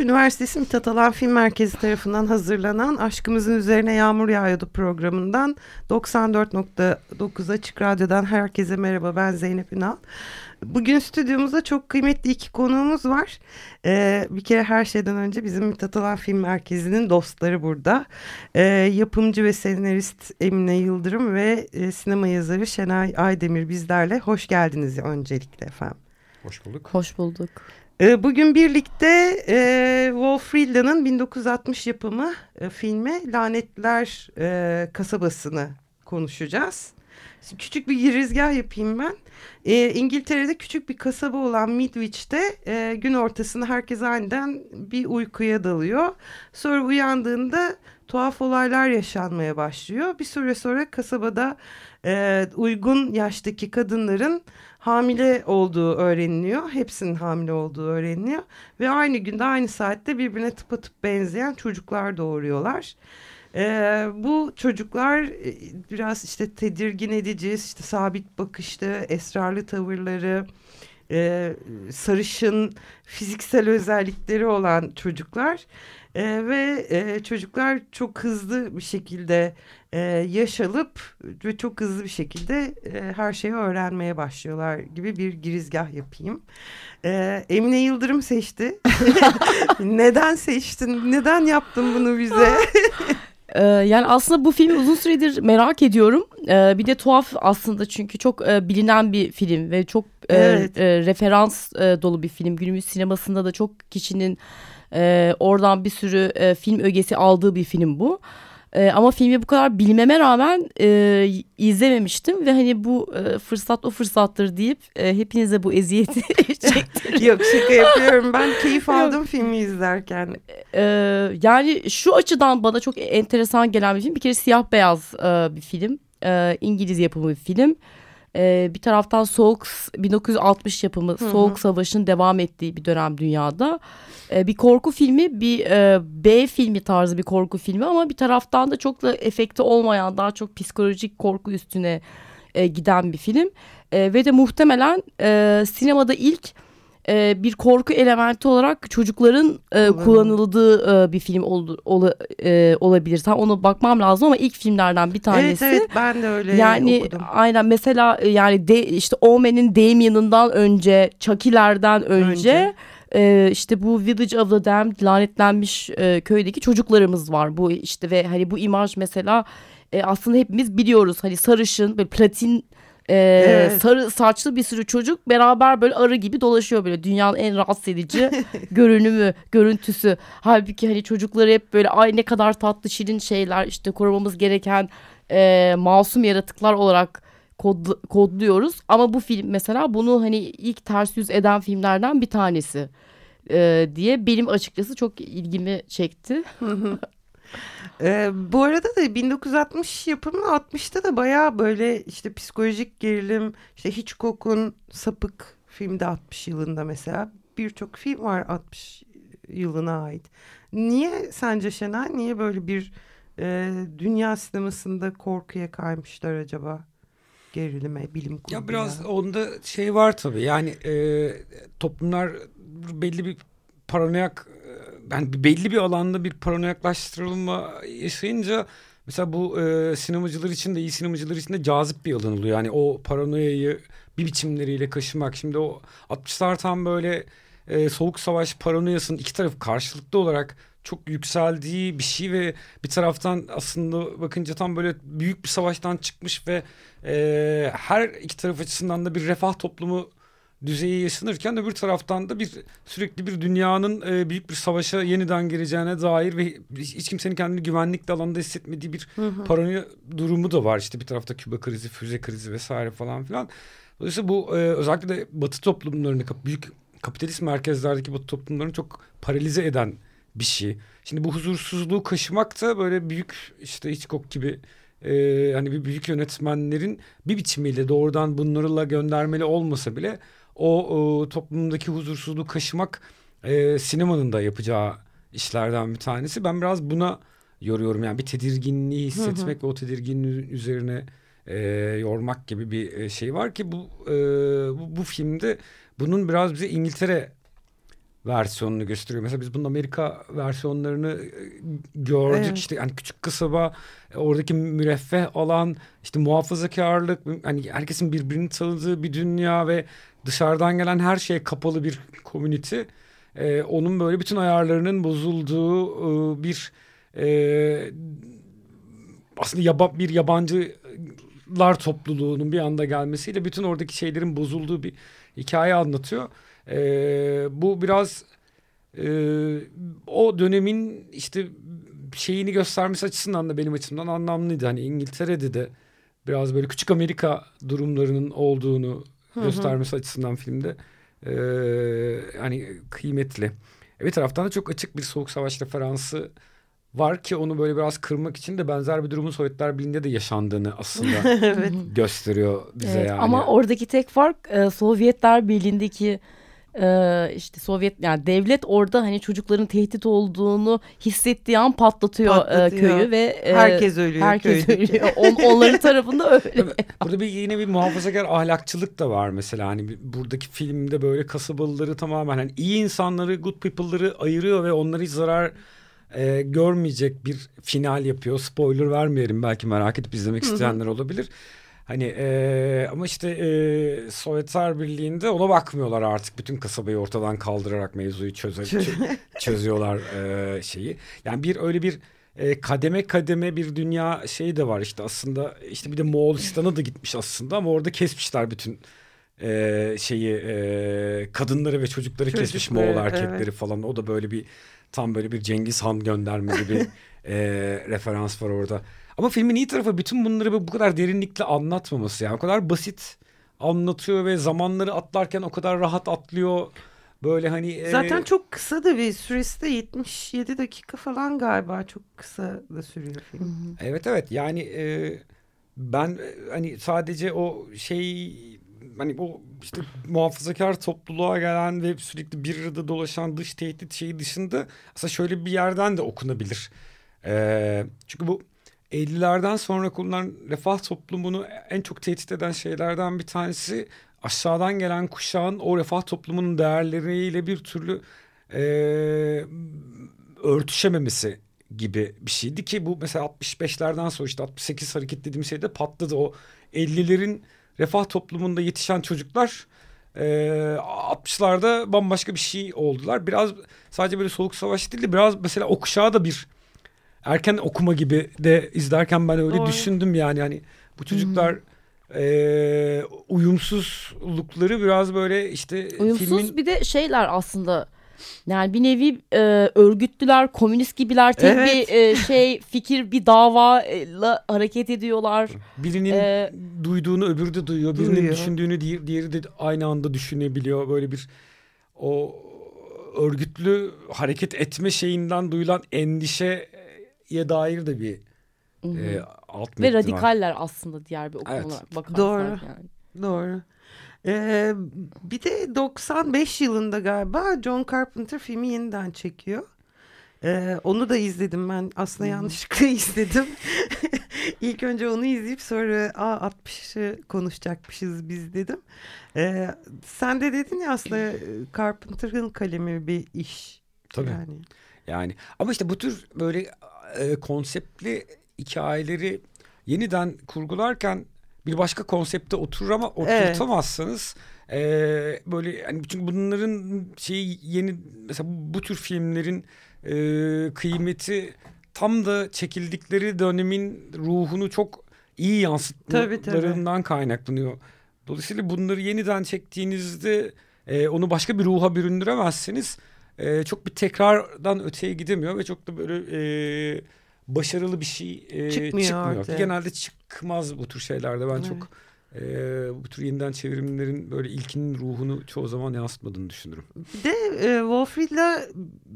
Boğaziçi Üniversitesi Mithat Alan Film Merkezi tarafından hazırlanan Aşkımızın Üzerine Yağmur Yağıyordu programından 94.9 Açık Radyo'dan herkese merhaba ben Zeynep Ünal. Bugün stüdyomuzda çok kıymetli iki konuğumuz var. Ee, bir kere her şeyden önce bizim Mithat Alan Film Merkezi'nin dostları burada. Ee, yapımcı ve senarist Emine Yıldırım ve e, sinema yazarı Şenay Aydemir bizlerle. Hoş geldiniz öncelikle efendim. Hoş bulduk. Hoş bulduk. Ee, bugün birlikte e, Wolf Friedland'ın 1960 yapımı e, filmi Lanetler e, Kasabası'nı konuşacağız. Küçük bir girizgah yapayım ben. E, İngiltere'de küçük bir kasaba olan Midwich'te e, gün ortasında herkes aniden bir uykuya dalıyor. Sonra uyandığında tuhaf olaylar yaşanmaya başlıyor. Bir süre sonra kasabada e, uygun yaştaki kadınların hamile olduğu öğreniliyor. Hepsinin hamile olduğu öğreniliyor. Ve aynı günde aynı saatte birbirine tıpatıp benzeyen çocuklar doğuruyorlar. Ee, bu çocuklar e, biraz işte tedirgin edici, işte sabit bakışlı, esrarlı tavırları, e, sarışın fiziksel özellikleri olan çocuklar e, ve e, çocuklar çok hızlı bir şekilde e, yaş alıp ve çok hızlı bir şekilde e, her şeyi öğrenmeye başlıyorlar gibi bir girizgah yapayım. E, Emine Yıldırım seçti. Neden seçtin? Neden yaptın bunu bize? Ee, yani aslında bu filmi uzun süredir merak ediyorum. Ee, bir de tuhaf aslında çünkü çok e, bilinen bir film ve çok e, Evet. e, referans e, dolu bir film. Günümüz sinemasında da çok kişinin e, oradan bir sürü e, film ögesi aldığı bir film bu. E, ama filmi bu kadar bilmeme rağmen e, izlememiştim ve hani bu e, fırsat o fırsattır deyip e, hepinize bu eziyeti çektirdim. Yok şaka yapıyorum. Ben keyif aldım filmi izlerken. Ee, yani şu açıdan bana çok enteresan gelen bir film. Bir kere siyah beyaz e, bir film. Ee, İngiliz yapımı bir film. Ee, bir taraftan Soğuk 1960 yapımı Soğuk Savaş'ın devam ettiği bir dönem dünyada. Ee, bir korku filmi, bir e, B filmi tarzı bir korku filmi ama bir taraftan da çok da efekti olmayan daha çok psikolojik korku üstüne e, giden bir film. E, ve de muhtemelen e, sinemada ilk e, bir korku elementi olarak çocukların e, Kullanıldı. kullanıldığı e, bir film oldu, ola- e, olabilir. Tam ona bakmam lazım ama ilk filmlerden bir tanesi. Evet evet ben de öyle Yani okudum. aynen mesela e, yani de, işte Omen'in Damien'ından önce, Chucky'lerden önce, Önce. e, işte bu Village of the Damned lanetlenmiş e, köydeki çocuklarımız var. Bu işte ve hani bu imaj mesela e, aslında hepimiz biliyoruz. Hani sarışın böyle platin e, Evet. sarı saçlı bir sürü çocuk beraber böyle arı gibi dolaşıyor böyle dünyanın en rahatsız edici görünümü, görüntüsü. Halbuki hani çocukları hep böyle ay ne kadar tatlı şirin şeyler işte korumamız gereken e, masum yaratıklar olarak kodlu- kodluyoruz. Ama bu film mesela bunu hani ilk ters yüz eden filmlerden bir tanesi e, diye benim açıkçası çok ilgimi çekti. Ee, bu arada da 1960 yapımı 60'ta da bayağı böyle işte psikolojik gerilim işte Hitchcock'un Sapık filmde 60 yılında mesela birçok film var 60 yılına ait. Niye sence Şenay niye böyle bir e, dünya sinemasında korkuya kaymışlar acaba? Gerilime, bilim kurguya. Ya biraz onda şey var tabii yani e, toplumlar belli bir paranoyak e, yani belli bir alanda bir paranoyaklaştırılma yaşayınca mesela bu e, sinemacılar için de iyi sinemacılar için de cazip bir alan oluyor. Yani o paranoyayı bir biçimleriyle kaşımak. Şimdi o 60'lar tam böyle e, soğuk savaş paranoyasının iki taraf karşılıklı olarak çok yükseldiği bir şey ve bir taraftan aslında bakınca tam böyle büyük bir savaştan çıkmış ve e, her iki taraf açısından da bir refah toplumu düzeyi yaşanırken öbür taraftan da bir sürekli bir dünyanın e, büyük bir savaşa yeniden gireceğine dair ve hiç kimsenin kendini güvenlikli alanda hissetmediği bir paranoya durumu da var. İşte bir tarafta Küba krizi, füze krizi vesaire falan filan. Dolayısıyla bu e, özellikle de Batı toplumlarını büyük kapitalist merkezlerdeki bu toplumların çok paralize eden bir şey. Şimdi bu huzursuzluğu kaşımak da böyle büyük işte Hitchcock gibi e, hani bir büyük yönetmenlerin bir biçimiyle doğrudan bunlarla göndermeli olmasa bile o, o toplumdaki huzursuzluğu kaşımak e, sinemanın da yapacağı işlerden bir tanesi. Ben biraz buna yoruyorum yani bir tedirginliği hissetmek hı hı. ve o tedirginliğin üzerine e, yormak gibi bir e, şey var ki bu, e, bu bu filmde bunun biraz bize İngiltere versiyonunu gösteriyor. Mesela biz bunun Amerika versiyonlarını e, gördük. Evet. İşte hani küçük kasaba, e, oradaki müreffeh alan, işte muhafazakarlık, hani herkesin birbirini tanıdığı bir dünya ve dışarıdan gelen her şeye kapalı bir komünite. Ee, onun böyle bütün ayarlarının bozulduğu e, bir e, aslında yaba, bir yabancılar topluluğunun bir anda gelmesiyle bütün oradaki şeylerin bozulduğu bir hikaye anlatıyor. E, bu biraz e, o dönemin işte şeyini göstermesi açısından da benim açımdan anlamlıydı. Hani İngiltere'de de biraz böyle küçük Amerika durumlarının olduğunu hı hı. göstermesi açısından filmde e, hani kıymetli. Bir taraftan da çok açık bir soğuk savaş referansı var ki onu böyle biraz kırmak için de benzer bir durumun Sovyetler Birliği'nde de yaşandığını aslında evet. gösteriyor bize evet, yani. Ama oradaki tek fark e, Sovyetler Birliği'ndeki e, işte Sovyet yani devlet orada hani çocukların tehdit olduğunu hissettiği an patlatıyor, e, patlatıyor. köyü ve e, herkes ölüyor. Herkes köydeki. ölüyor. On, onların tarafında öyle. Burada bir yine bir muhafazakar ahlakçılık da var mesela hani buradaki filmde böyle kasabalıları tamamen hani iyi insanları, good people'ları ayırıyor ve onları hiç zarar e, görmeyecek bir final yapıyor. Spoiler vermeyelim belki merak edip izlemek isteyenler olabilir. Hani e, ama işte e, Sovyetler Birliği'nde ona bakmıyorlar artık. Bütün kasabayı ortadan kaldırarak mevzuyu çöze, çözüyorlar e, şeyi. Yani bir öyle bir e, kademe kademe bir dünya şeyi de var işte aslında. işte bir de Moğolistan'a da gitmiş aslında ama orada kesmişler bütün e, şeyi e, kadınları ve çocukları Çocukları, kesmiş Moğol erkekleri evet. falan. O da böyle bir tam böyle bir Cengiz Han göndermeli bir e, referans var orada. Ama filmin iyi tarafı bütün bunları bu kadar derinlikle anlatmaması yani. O kadar basit anlatıyor ve zamanları atlarken o kadar rahat atlıyor. Böyle hani e, zaten e... çok kısa da bir süresi de 77 dakika falan galiba çok kısa da sürüyor film. Evet evet yani e, ben hani sadece o şey hani bu işte muhafazakar topluluğa gelen ve sürekli bir arada dolaşan dış tehdit şeyi dışında aslında şöyle bir yerden de okunabilir. E, çünkü bu 50'lerden sonra kurulan refah toplumunu en çok tehdit eden şeylerden bir tanesi aşağıdan gelen kuşağın o refah toplumunun değerleriyle bir türlü e, örtüşememesi gibi bir şeydi ki bu mesela 65'lerden sonra işte 68 hareket dediğim şeyde patladı o 50'lerin refah toplumunda yetişen çocuklar e, 60'larda bambaşka bir şey oldular. Biraz sadece böyle soğuk savaş değil de biraz mesela o kuşağı da bir erken okuma gibi de izlerken ben öyle Doğru. düşündüm yani hani bu çocuklar e, uyumsuzlukları biraz böyle işte uyumsuz filmin... bir de şeyler aslında yani bir nevi e, örgütlüler, komünist gibiler, tek evet. bir e, şey fikir, bir davayla hareket ediyorlar. Birinin ee, duyduğunu öbürü de duyuyor, birinin duyuyor. düşündüğünü diğeri, diğeri de aynı anda düşünebiliyor. Böyle bir o örgütlü hareket etme şeyinden duyulan endişe ye dair de bir e, alt Ve radikaller var. aslında diğer bir okul evet. olarak bakarsak Doğru. yani. Doğru. Ee, bir de 95 yılında galiba John Carpenter filmi yeniden çekiyor. Ee, onu da izledim ben. Aslında hmm. yanlışlıkla izledim. İlk önce onu izleyip sonra a 60'ı konuşacakmışız biz dedim. Ee, sen de dedin ya aslında Carpenter'ın kalemi bir iş. Tabii. Yani. Yani ama işte bu tür böyle e, konseptli hikayeleri yeniden kurgularken bir başka konsepte oturur ama oturtamazsanız evet. e, böyle yani çünkü bunların şeyi yeni mesela bu tür filmlerin e, kıymeti tam da çekildikleri dönemin ruhunu çok iyi yansıtmalarından kaynaklanıyor. Dolayısıyla bunları yeniden çektiğinizde e, onu başka bir ruha büründüremezsiniz e, çok bir tekrardan öteye gidemiyor ve çok da böyle e, başarılı bir şey e, çıkmıyor. çıkmıyor. Genelde çıkmaz bu tür şeylerde ben evet. çok e, bu tür yeniden çevrimlerin böyle ilkinin ruhunu çoğu zaman yansıtmadığını düşünürüm. Bir de e, Wolfried'la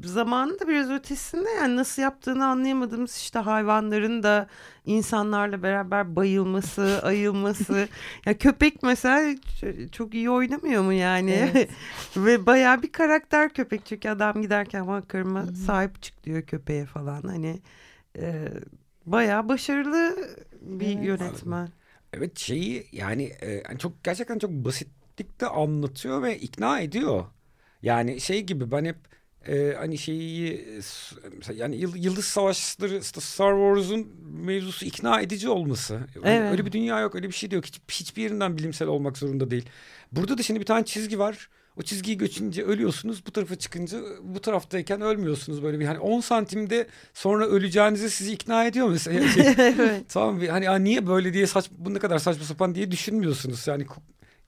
zamanında biraz ötesinde yani nasıl yaptığını anlayamadığımız işte hayvanların da insanlarla beraber bayılması, ayılması. ya köpek mesela çok iyi oynamıyor mu yani? Evet. Ve bayağı bir karakter köpek çünkü adam giderken bakarıma sahip çık diyor köpeğe falan. Hani e, bayağı başarılı bir Evet. yönetmen. Evet şeyi yani e, yani çok gerçekten çok basitlikte anlatıyor ve ikna ediyor. Yani şey gibi ben hep e, hani şeyi yani Yıl- Yıldız Savaşları Star Wars'un mevzusu ikna edici olması. Yani Evet. Öyle bir dünya yok öyle bir şey de yok. Hiç, hiçbir yerinden bilimsel olmak zorunda değil. Burada da şimdi bir tane çizgi var. O çizgiyi göçünce ölüyorsunuz. Bu tarafa çıkınca bu taraftayken ölmüyorsunuz. Böyle bir hani 10 santimde sonra öleceğinizi sizi ikna ediyor mesela. Şey, evet. Tamam bir- hani "Aa, niye böyle diye saç bu ne kadar saçma sapan diye düşünmüyorsunuz. Yani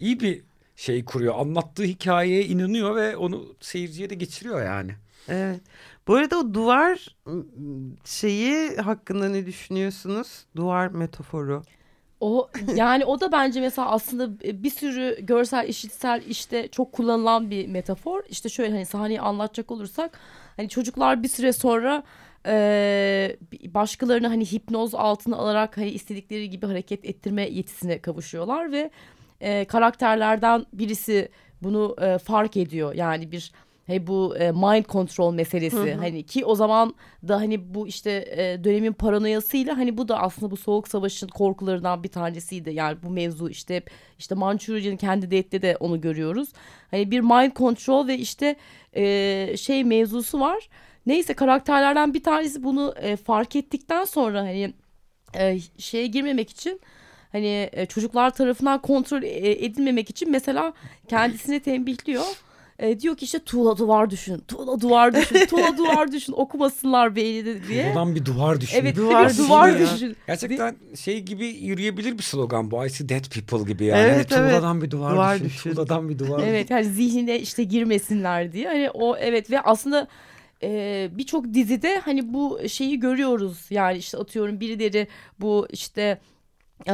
iyi bir şey kuruyor. Anlattığı hikayeye inanıyor ve onu seyirciye de geçiriyor yani. Evet. Bu arada o duvar ım, şeyi hakkında ne düşünüyorsunuz? Duvar metaforu. O yani o da bence mesela aslında bir sürü görsel işitsel işte çok kullanılan bir metafor. İşte şöyle hani sahneyi anlatacak olursak hani çocuklar bir süre sonra e, başkalarını hani hipnoz altına alarak hani istedikleri gibi hareket ettirme yetisine kavuşuyorlar ve e, karakterlerden birisi bunu e, fark ediyor. Yani bir Hey bu e, mind control meselesi Hı hı. hani ki o zaman da hani bu işte e, dönemin paranoyasıyla hani bu da aslında bu soğuk savaşın korkularından bir tanesiydi. Yani bu mevzu işte işte Mançurya'nın kendi deyette de onu görüyoruz. Hani bir mind control ve işte e, şey mevzusu var. Neyse karakterlerden bir tanesi bunu e, fark ettikten sonra hani e, şeye girmemek için hani e, çocuklar tarafından kontrol e, edilmemek için mesela kendisini tembihliyor. E, diyor ki işte tuğla duvar düşün, tuğla duvar düşün, tuğla duvar düşün okumasınlar beynini diye. Buradan bir duvar düşün. Evet Duvar bir duvar düşün. Gerçekten şey gibi yürüyebilir bir slogan bu. I see dead people gibi yani. Evet, hani evet. tuğladan bir duvar, Duvar düşün, düşün. Tuğladan bir duvar Evet yani zihnine işte girmesinler diye. Hani o evet ve aslında e, birçok dizide hani bu şeyi görüyoruz. Yani işte atıyorum birileri bu işte e,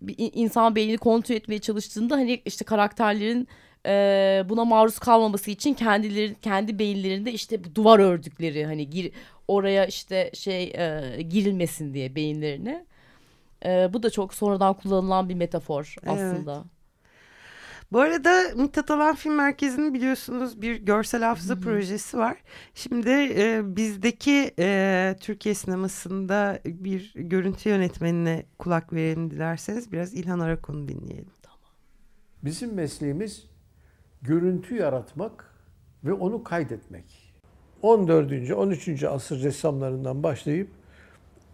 bir insan beynini kontrol etmeye çalıştığında hani işte karakterlerin e, buna maruz kalmaması için kendileri kendi beyinlerinde işte bu duvar ördükleri hani gir oraya işte şey e, girilmesin diye beyinlerine. E, bu da çok sonradan kullanılan bir metafor Evet. aslında. Bu arada Mithat Alan Film Merkezi'nin biliyorsunuz bir görsel hafıza projesi var. Şimdi e, bizdeki e, Türkiye sinemasında bir görüntü yönetmenine kulak verelim dilerseniz. Biraz İlhan Arakon'u dinleyelim. Bizim mesleğimiz görüntü yaratmak ve onu kaydetmek. 14. 13. asır ressamlarından başlayıp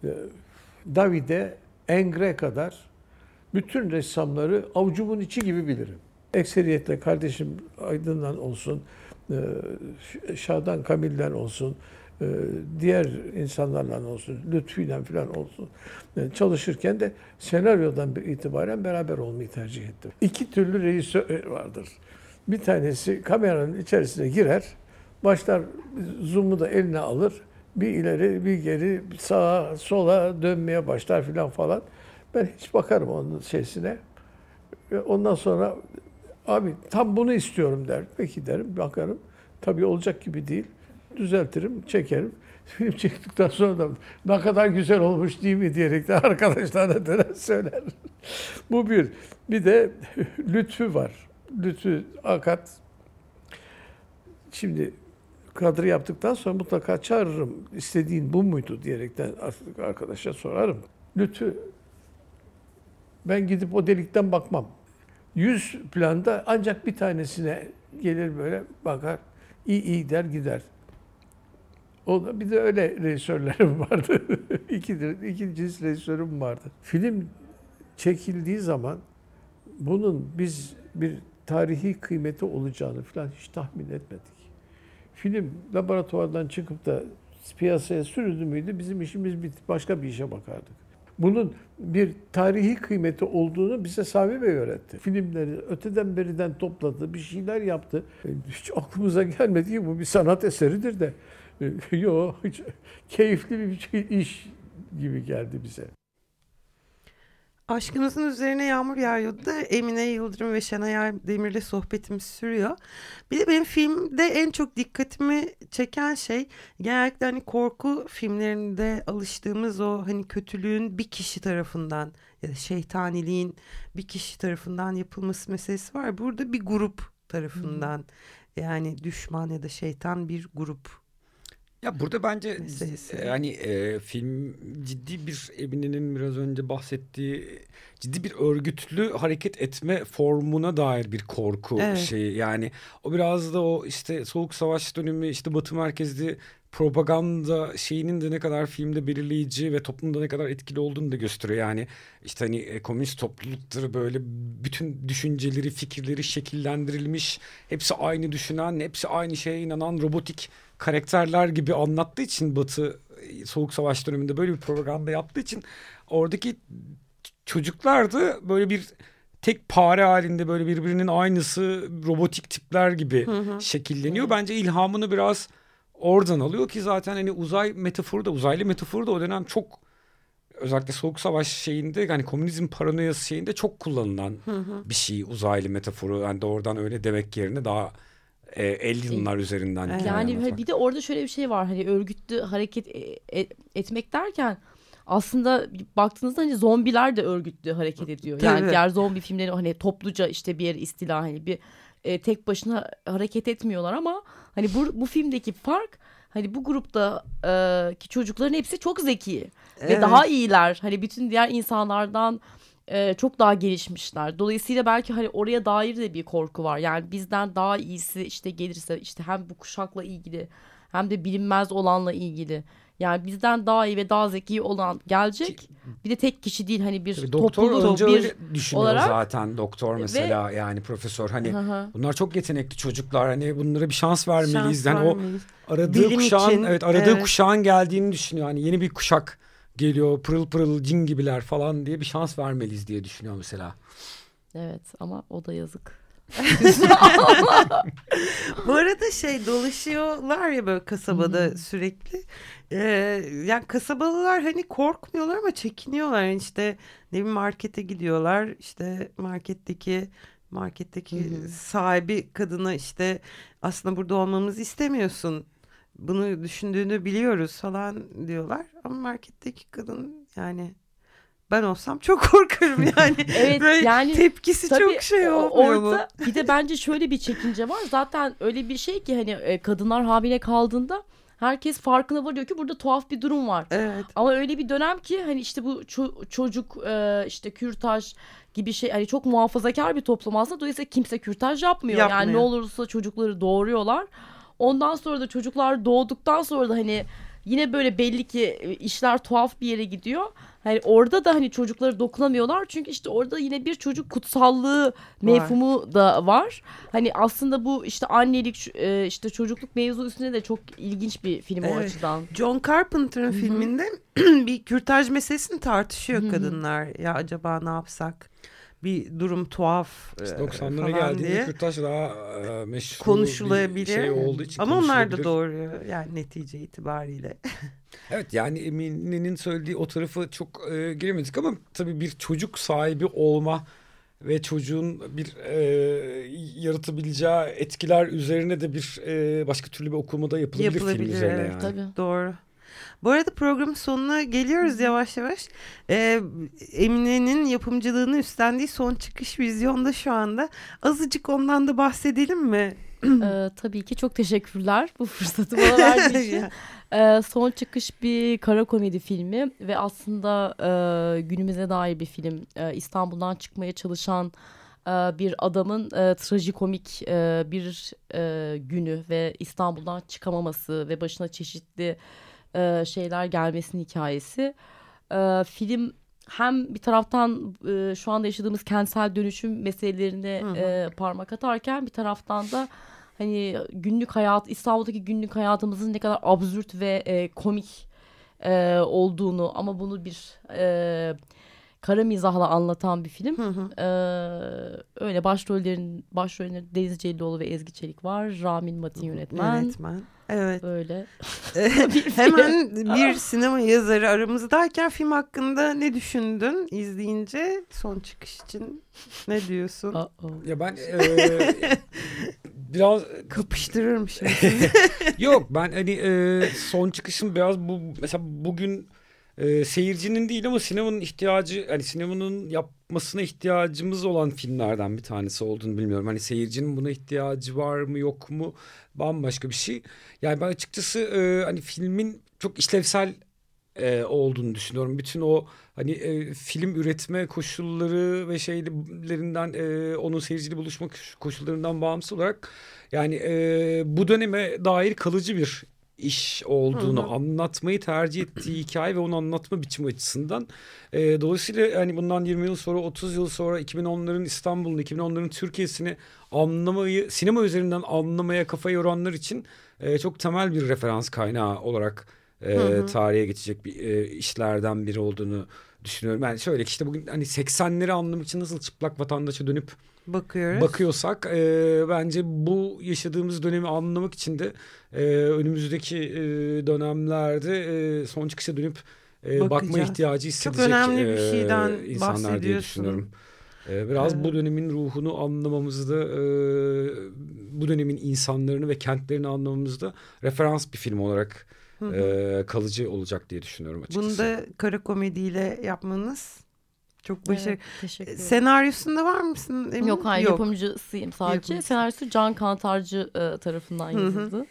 e, Davide, Engre kadar bütün ressamları avucumun içi gibi bilirim. Ekseriyetle kardeşim Aydın'dan olsun, e, Şadan Kamil'den olsun, e, diğer insanlarla olsun, Lütfü'yle falan olsun çalışırken de senaryodan itibaren beraber olmayı tercih ettim. İki türlü rejisör vardır. Bir tanesi kameranın içerisine girer, başlar zoom'u da eline alır, bir ileri bir geri sağa sola dönmeye başlar filan falan. Ben hiç bakarım onun şeysine. Ondan sonra abi tam bunu istiyorum der. Peki derim bakarım. Tabii olacak gibi değil. Düzeltirim, çekerim. Film çektikten sonra da ne kadar güzel olmuş değil mi diyerek de arkadaşlarına döner söyler. Bu bir. Bir de Lütfü var. Lütfü Akat. Şimdi kadro yaptıktan sonra mutlaka çağırırım. İstediğin bu muydu diyerekten arkadaşa sorarım. Lütfü ben gidip o delikten bakmam. 100 planda ancak bir tanesine gelir böyle bakar. iyi iyi der gider. O da bir de öyle rejisörlerim vardı. iki, iki cins rejisörüm vardı. Film çekildiği zaman bunun biz bir tarihi kıymeti olacağını falan hiç tahmin etmedik. Film laboratuvardan çıkıp da piyasaya sürüldü müydü bizim işimiz bitti. Başka bir işe bakardık. Bunun bir tarihi kıymeti olduğunu bize Sami Bey öğretti. Filmleri öteden beriden topladı, bir şeyler yaptı. Hiç aklımıza gelmedi ki bu bir sanat eseridir de. Yo, hiç keyifli bir şey- iş gibi geldi bize. Aşkınızın Üzerine Yağmur Yağıyordu da Emine Yıldırım ve Şenay Demir'le sohbetimiz sürüyor. Bir de benim filmde en çok dikkatimi çeken şey genellikle hani korku filmlerinde alıştığımız o hani kötülüğün bir kişi tarafından ya da şeytaniliğin bir kişi tarafından yapılması meselesi var. Burada bir grup tarafından yani düşman ya da şeytan bir grup Ya burada bence Meselesi. yani e, film ciddi bir Emine'nin biraz önce bahsettiği ciddi bir örgütlü hareket etme formuna dair bir korku Evet. şeyi. Yani o biraz da o işte soğuk savaş dönemi işte Batı merkezli propaganda şeyinin de ne kadar filmde belirleyici ve toplumda ne kadar etkili olduğunu da gösteriyor. Yani işte hani e, komünist toplulukları böyle bütün düşünceleri, fikirleri şekillendirilmiş, hepsi aynı düşünen, hepsi aynı şeye inanan robotik karakterler gibi anlattığı için Batı e, Soğuk Savaş döneminde böyle bir propaganda yaptığı için oradaki çocuklar da böyle bir tek pare halinde böyle birbirinin aynısı robotik tipler gibi şekilleniyor. Bence ilhamını biraz oradan alıyor ki zaten hani uzay metaforu da uzaylı metaforu da o dönem çok özellikle soğuk savaş şeyinde hani komünizm paranoyası şeyinde çok kullanılan bir şey uzaylı metaforu. Yani doğrudan öyle demek yerine daha e, alienlar üzerinden. Evet. hikaye Yani anlatmak. bir de orada şöyle bir şey var hani örgütlü hareket e- e- etmek derken aslında baktığınızda hani zombiler de örgütlü hareket ediyor. Yani diğer zombi filmleri hani topluca işte bir yere istila hani bir e, tek başına hareket etmiyorlar ama hani bu bu filmdeki fark hani bu grupta e, ki çocukların hepsi çok zeki ve Evet. daha iyiler. Hani bütün diğer insanlardan e, çok daha gelişmişler. Dolayısıyla belki hani oraya dair de bir korku var. Yani bizden daha iyisi işte gelirse işte hem bu kuşakla ilgili hem de bilinmez olanla ilgili. Yani bizden daha iyi ve daha zeki olan gelecek. Bir de tek kişi değil hani bir Tabii doktor topluluk önce bir öyle düşünüyor olarak- zaten doktor mesela yani profesör hani Hı hı. bunlar çok yetenekli çocuklar hani bunlara bir şans vermeliyiz. Şans yani o aradığı Bilim kuşağın için, evet aradığı evet. kuşağın geldiğini düşünüyor. Hani yeni bir kuşak geliyor pırıl pırıl cin gibiler falan diye bir şans vermeliyiz diye düşünüyor mesela. Evet ama o da yazık. Bu arada şey dolaşıyorlar ya böyle kasabada sürekli. Ee, yani kasabalılar hani korkmuyorlar ama çekiniyorlar. Yani işte ne bileyim markete gidiyorlar. İşte marketteki marketteki sahibi kadına işte aslında burada olmamızı istemiyorsun. Bunu düşündüğünü biliyoruz falan diyorlar. Ama marketteki kadın yani ben olsam çok korkarım yani. Evet, Böyle yani tepkisi Tabii çok şey olmuyor mu? orada bir de bence şöyle bir çekince var. Zaten öyle bir şey ki hani e, kadınlar hamile kaldığında herkes farkına varıyor ki burada tuhaf bir durum var. Evet. Ama öyle bir dönem ki hani işte bu ço- çocuk e, işte kürtaj gibi şey hani çok muhafazakar bir toplum aslında. Dolayısıyla kimse kürtaj yapmıyor. Yani Yapmıyor. ne olursa çocukları doğuruyorlar. Ondan sonra da çocuklar doğduktan sonra da hani yine böyle belli ki e, işler tuhaf bir yere gidiyor. Hani orada da hani çocukları dokunamıyorlar çünkü işte orada yine bir çocuk kutsallığı mefhumu da var. Hani aslında bu işte annelik e, işte çocukluk mevzu üstüne de çok ilginç bir film o Evet. açıdan. John Carpenter'ın filminde bir kürtaj meselesini tartışıyor kadınlar. Ya acaba ne yapsak? Bir durum tuhaf e, 90'lara falan geldiğinde diye Kürtaş daha e, meşhur konuşulabilir. bir şey olduğu için Ama onlar da doğru yani netice itibariyle. Evet yani Emine'nin söylediği o tarafı çok e, giremedik ama tabii bir çocuk sahibi olma ve çocuğun bir e, yaratabileceği etkiler üzerine de bir e, başka türlü bir okumada yapılabilir, film Yapılabilir, üzerine evet. yani. Tabii. Doğru. Bu arada programın sonuna geliyoruz yavaş yavaş. Ee, Emine'nin yapımcılığını üstlendiği son çıkış vizyonda şu anda. Azıcık ondan da bahsedelim mi? Ee, tabii ki çok teşekkürler bu fırsatı bana verdiği için. Ee, son çıkış bir kara komedi filmi ve aslında e, günümüze dair bir film. Ee, İstanbul'dan çıkmaya çalışan e, bir adamın e, trajikomik e, bir e, günü ve İstanbul'dan çıkamaması ve başına çeşitli e, şeyler gelmesinin hikayesi. E, film hem bir taraftan e, şu anda yaşadığımız kentsel dönüşüm meselelerine Hı hı. e, parmak atarken bir taraftan da hani günlük hayat İstanbul'daki günlük hayatımızın ne kadar absürt ve e, komik e, olduğunu ama bunu bir e, kara mizahla anlatan bir film. Hı hı. Ee, öyle başrollerin başrollerinde Deniz Celloğlu ve Ezgi Çelik var. Ramin Matin yönetmen. Yönetmen. Evet. Böyle. Hemen bir sinema yazarı aramızdayken film hakkında ne düşündün izleyince son çıkış için ne diyorsun? Ya ben e, biraz Kapıştırırım şimdi yok ben hani e, son çıkışım biraz bu mesela bugün e, seyircinin değil ama sinemanın ihtiyacı hani sinemanın yapmasına ihtiyacımız olan filmlerden bir tanesi olduğunu bilmiyorum. Hani seyircinin buna ihtiyacı var mı yok mu bambaşka bir şey. Yani ben açıkçası e, hani filmin çok işlevsel e, olduğunu düşünüyorum. Bütün o hani e, film üretme koşulları ve şeylerinden e, onun seyirciyle buluşma koşullarından bağımsız olarak yani e, bu döneme dair kalıcı bir iş olduğunu Hı hı. anlatmayı tercih ettiği hikaye ve onu anlatma biçimi açısından. E, dolayısıyla hani bundan 20 yıl sonra 30 yıl sonra 2010'ların İstanbul'unu 2010'ların Türkiye'sini anlamayı sinema üzerinden anlamaya kafa yoranlar için e, çok temel bir referans kaynağı olarak e, Hı hı. tarihe geçecek bir e, işlerden biri olduğunu düşünüyorum. Yani şöyle işte bugün hani 80'leri anlamak için nasıl çıplak vatandaşa dönüp Bakıyoruz. bakıyorsak e, bence bu yaşadığımız dönemi anlamak için de e, önümüzdeki e, dönemlerde e, son çıkışa dönüp e, bakma ihtiyacı hissedecek önemli bir e, şeyden insanlar diye düşünüyorum. E, biraz Evet. bu dönemin ruhunu anlamamızda e, bu dönemin insanlarını ve kentlerini anlamamızda referans bir film olarak Hı hı. e, kalıcı olacak diye düşünüyorum açıkçası. Bunu da kara komediyle yapmanız çok başarılı. Evet, teşekkür ederim. Senaryosunda var mısın Emin? Yok hayır yapımcısıyım sadece. Yapımcısı. Senaryosu Can Kantarcı e, tarafından Hı hı. yazıldı.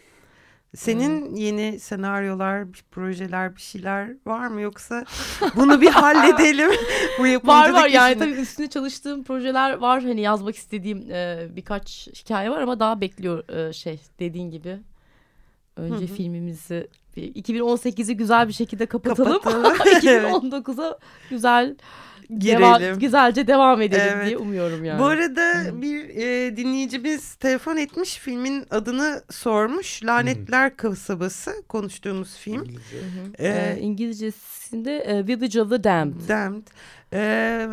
Senin yeni senaryolar, bir projeler, bir şeyler var mı yoksa bunu bir halledelim. Bu Var var yani işini. tabii üstüne çalıştığım projeler var. Hani yazmak istediğim e, birkaç hikaye var ama daha bekliyor e, şey dediğin gibi. Önce Hı hı. filmimizi bir 2018'i güzel bir şekilde kapatalım. Kapatalım. 2019'a güzel Girelim. deva- güzelce devam edelim Evet. diye umuyorum yani. Bu arada Hı. bir e, dinleyicimiz telefon etmiş filmin adını sormuş. Lanetler Kasabası konuştuğumuz film. İngilizce. Hı hı. Ee, İngilizcesinde e, Village of the Damned. Damned. Ee,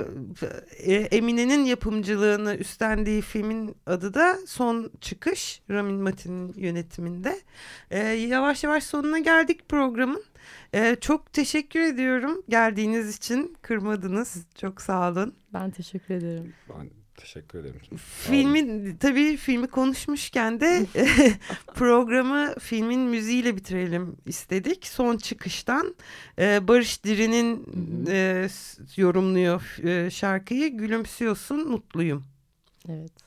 Emine'nin yapımcılığını üstlendiği filmin adı da Son Çıkış. Ramin Matin'in yönetiminde. Ee, yavaş yavaş sonuna geldik programın. Ee, çok teşekkür ediyorum geldiğiniz için. Kırmadınız. Çok sağ olun. Ben teşekkür ederim. Ben teşekkür ederim. Filmi tabii filmi konuşmuşken de programı filmin müziğiyle bitirelim istedik. Son çıkıştan e, Barış Diri'nin e, yorumluyor e, şarkıyı. Gülümsüyorsun mutluyum. Evet.